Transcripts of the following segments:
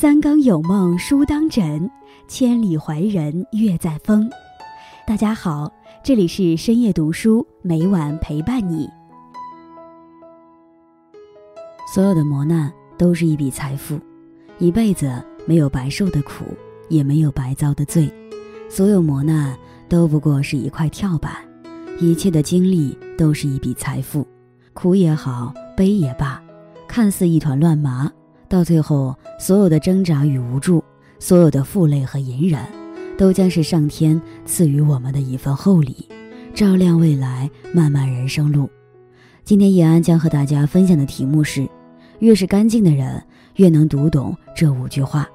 三更有梦书当枕，千里怀人月在风。大家好，这里是深夜读书，每晚陪伴你。所有的磨难都是一笔财富，一辈子没有白受的苦，也没有白遭的罪。所有磨难都不过是一块跳板，一切的经历都是一笔财富。苦也好，悲也罢，看似一团乱麻，到最后，所有的挣扎与无助，所有的负累和隐忍，都将是上天赐予我们的一份厚礼，照亮未来漫漫人生路。今天，叶安将和大家分享的题目是：越是干净的人，越能读懂这五句话。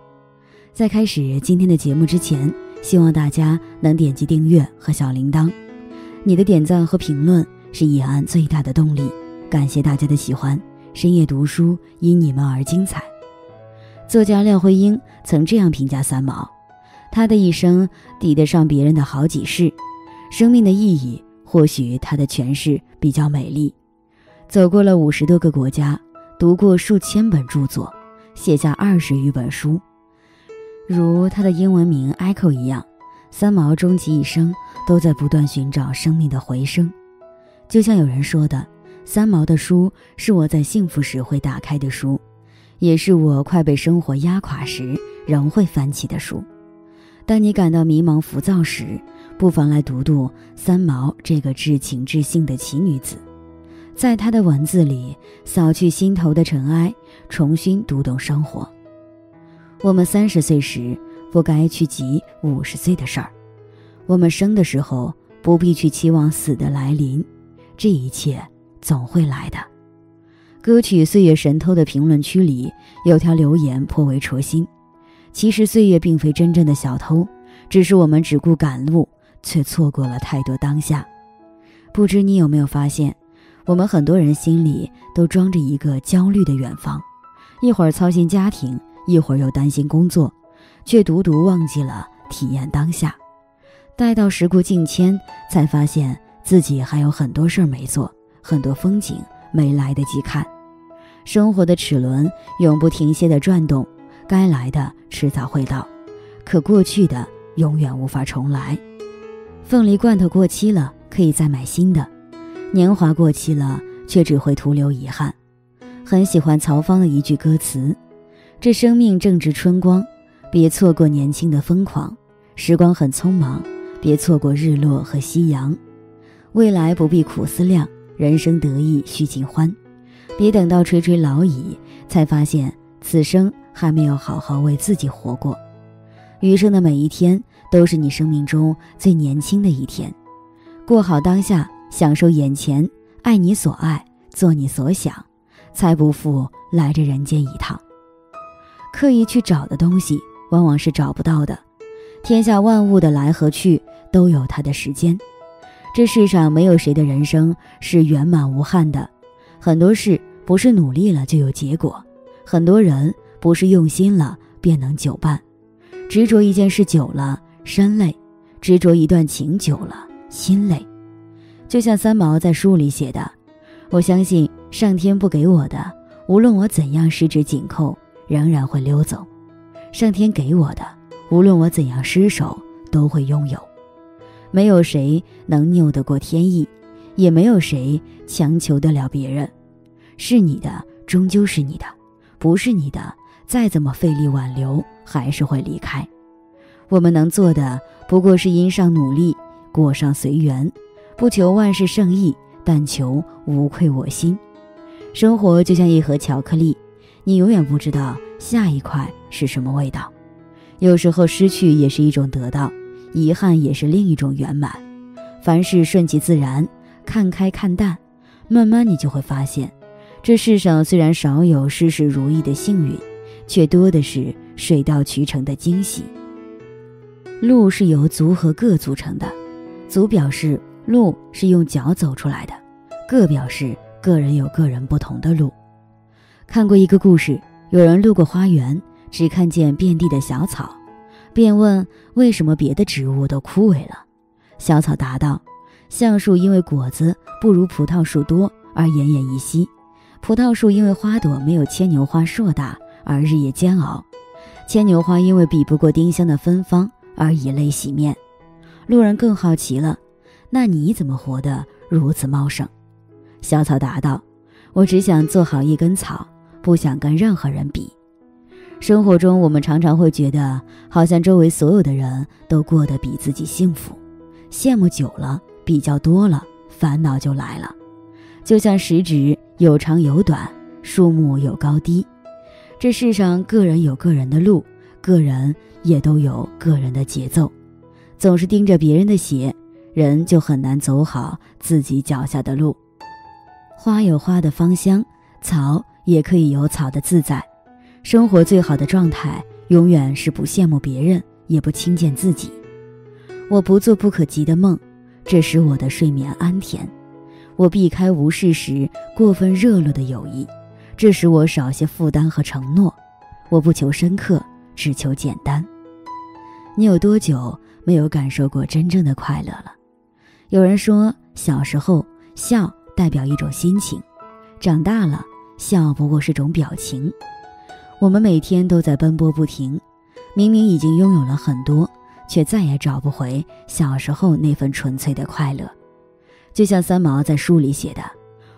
在开始今天的节目之前，希望大家能点击订阅和小铃铛，你的点赞和评论是叶安最大的动力。感谢大家的喜欢，深夜读书因你们而精彩。作家廖慧英曾这样评价三毛：他的一生抵得上别人的好几世，生命的意义或许他的诠释比较美丽。走过了五十多个国家，读过数千本著作，写下二十余本书。如他的英文名 Echo 一样，三毛终其一生都在不断寻找生命的回声。就像有人说的。三毛的书是我在幸福时会打开的书，也是我快被生活压垮时仍会翻起的书。当你感到迷茫浮躁时，不妨来读读三毛这个至情至性的奇女子，在她的文字里扫去心头的尘埃，重新读懂生活。我们三十岁时不该去急五十岁的事儿，我们生的时候不必去期望死的来临，这一切。总会来的。歌曲《岁月神偷》的评论区里有条留言颇为戳心。其实岁月并非真正的小偷，只是我们只顾赶路，却错过了太多当下。不知你有没有发现，我们很多人心里都装着一个焦虑的远方，一会儿操心家庭，一会儿又担心工作，却独独忘记了体验当下。待到时过境迁，才发现自己还有很多事儿没做。很多风景没来得及看，生活的齿轮永不停歇的转动，该来的迟早会到，可过去的永远无法重来。凤梨罐头过期了，可以再买新的；年华过期了，却只会徒留遗憾。很喜欢曹芳的一句歌词：“这生命正值春光，别错过年轻的疯狂。时光很匆忙，别错过日落和夕阳。未来不必苦思量。”人生得意须尽欢，别等到垂垂老矣，才发现此生还没有好好为自己活过。余生的每一天都是你生命中最年轻的一天，过好当下，享受眼前，爱你所爱，做你所想，才不负来这人间一趟。刻意去找的东西，往往是找不到的。天下万物的来和去，都有它的时间。这世上没有谁的人生是圆满无憾的，很多事不是努力了就有结果，很多人不是用心了便能久伴。执着一件事久了身累，执着一段情久了心累。就像三毛在书里写的：“我相信上天不给我的，无论我怎样十指紧扣，仍然会溜走；上天给我的，无论我怎样失手，都会拥有。”没有谁能拗得过天意，也没有谁强求得了别人。是你的，终究是你的；不是你的，再怎么费力挽留，还是会离开。我们能做的，不过是因上努力，过上随缘，不求万事胜意，但求无愧我心。生活就像一盒巧克力，你永远不知道下一块是什么味道。有时候失去也是一种得到。遗憾也是另一种圆满，凡事顺其自然，看开看淡，慢慢你就会发现，这世上虽然少有事事如意的幸运，却多的是水到渠成的惊喜。路是由足和个组成的，足表示路是用脚走出来的，个表示个人有个人不同的路。看过一个故事，有人路过花园，只看见遍地的小草。便问为什么别的植物都枯萎了？小草答道：“橡树因为果子不如葡萄树多而奄奄一息，葡萄树因为花朵没有牵牛花硕大而日夜煎熬。牵牛花因为比不过丁香的芬芳而以泪洗面。路人更好奇了：“那你怎么活得如此茂盛？”小草答道：“我只想做好一根草，不想跟任何人比。”生活中，我们常常会觉得，好像周围所有的人都过得比自己幸福，羡慕久了，比较多了，烦恼就来了。就像食指有长有短，树木有高低，这世上个人有个人的路，个人也都有个人的节奏。总是盯着别人的鞋，人就很难走好自己脚下的路。花有花的芳香，草也可以有草的自在。生活最好的状态，永远是不羡慕别人，也不轻贱自己。我不做不可及的梦，这使我的睡眠安甜。我避开无事时过分热络的友谊，这使我少些负担和承诺。我不求深刻，只求简单。你有多久没有感受过真正的快乐了？有人说，小时候笑代表一种心情，长大了笑不过是种表情。我们每天都在奔波不停，明明已经拥有了很多，却再也找不回小时候那份纯粹的快乐。就像三毛在书里写的：“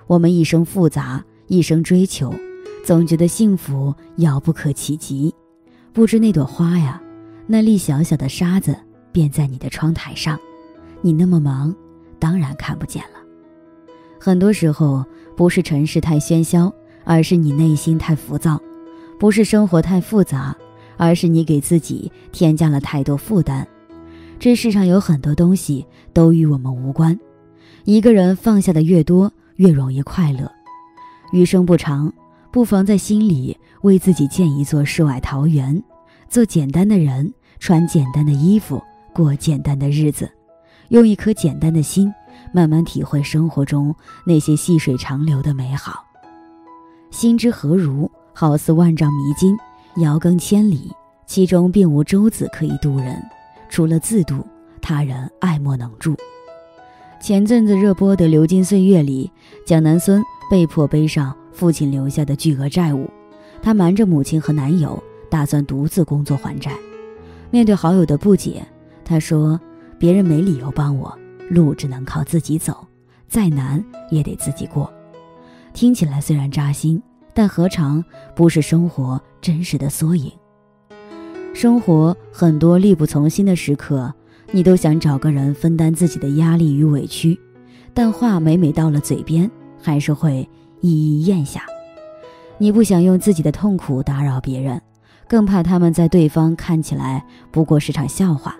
我们一生复杂，一生追求，总觉得幸福遥不可及。不知那朵花呀，那粒小小的沙子，便在你的窗台上。你那么忙，当然看不见了。很多时候，不是尘世太喧嚣，而是你内心太浮躁。”不是生活太复杂，而是你给自己添加了太多负担。这世上有很多东西都与我们无关。一个人放下的越多，越容易快乐。余生不长，不妨在心里为自己建一座世外桃源，做简单的人，穿简单的衣服，过简单的日子，用一颗简单的心，慢慢体会生活中那些细水长流的美好。心之何如？好似万丈迷津，遥亘千里，其中并无舟子可以渡人，除了自渡，他人爱莫能助。前阵子热播的《流金岁月》里，蒋南孙被迫背上父亲留下的巨额债务，他瞒着母亲和男友，打算独自工作还债。面对好友的不解，他说：“别人没理由帮我，路只能靠自己走，再难也得自己过。”听起来虽然扎心。但何尝不是生活真实的缩影？生活很多力不从心的时刻，你都想找个人分担自己的压力与委屈，但话每每到了嘴边，还是会一一咽下。你不想用自己的痛苦打扰别人，更怕他们在对方看起来不过是场笑话。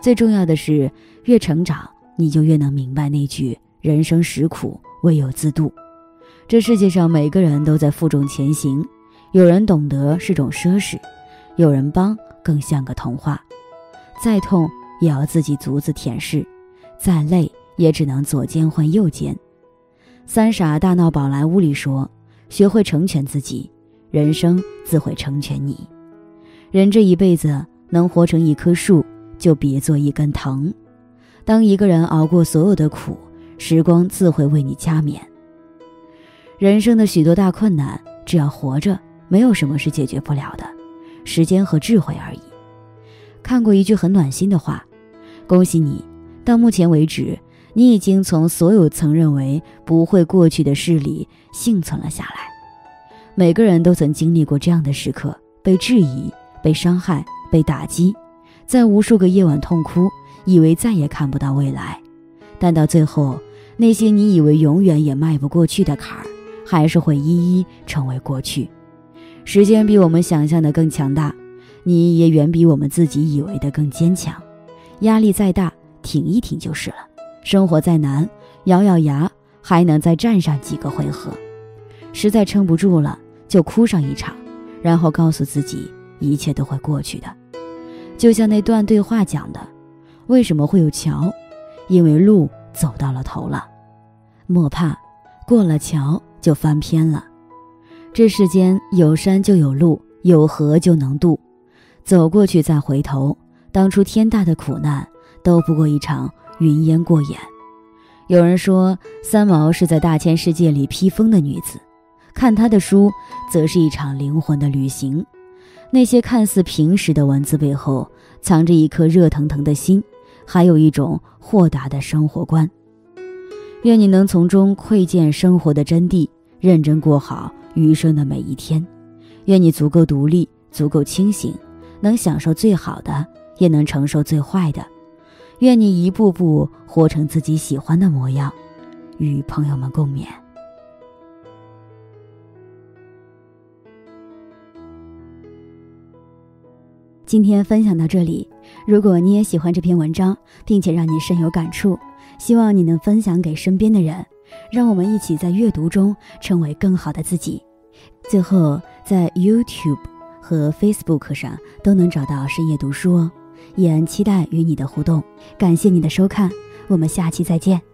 最重要的是，越成长，你就越能明白那句“人生实苦，唯有自渡”。这世界上每个人都在负重前行，有人懂得是种奢侈，有人帮更像个童话。再痛也要自己独自舔舐，再累也只能左肩换右肩。三傻大闹宝莱坞里说：“学会成全自己，人生自会成全你。人这一辈子能活成一棵树，就别做一根藤。当一个人熬过所有的苦，时光自会为你加冕。”人生的许多大困难，只要活着，没有什么是解决不了的，时间和智慧而已。看过一句很暖心的话：“恭喜你，到目前为止，你已经从所有曾认为不会过去的事里幸存了下来。”每个人都曾经历过这样的时刻：被质疑、被伤害、被打击，在无数个夜晚痛哭，以为再也看不到未来。但到最后，那些你以为永远也迈不过去的坎儿。还是会一一成为过去。时间比我们想象的更强大，你也远比我们自己以为的更坚强。压力再大，挺一挺就是了。生活再难，咬咬牙还能再站上几个回合。实在撑不住了，就哭上一场，然后告诉自己一切都会过去的。就像那段对话讲的：“为什么会有桥？因为路走到了头了。莫怕，过了桥。”就翻篇了。这世间有山就有路，有河就能渡。走过去再回头，当初天大的苦难都不过一场云烟过眼。有人说三毛是在大千世界里披风的女子，看她的书，则是一场灵魂的旅行。那些看似平实的文字背后，藏着一颗热腾腾的心，还有一种豁达的生活观。愿你能从中窥见生活的真谛，认真过好余生的每一天。愿你足够独立，足够清醒，能享受最好的，也能承受最坏的。愿你一步步活成自己喜欢的模样，与朋友们共勉。今天分享到这里，如果你也喜欢这篇文章，并且让你深有感触，希望你能分享给身边的人，让我们一起在阅读中成为更好的自己。最后，在 YouTube 和 Facebook 上都能找到深夜读书哦，也期待与你的互动。感谢你的收看，我们下期再见。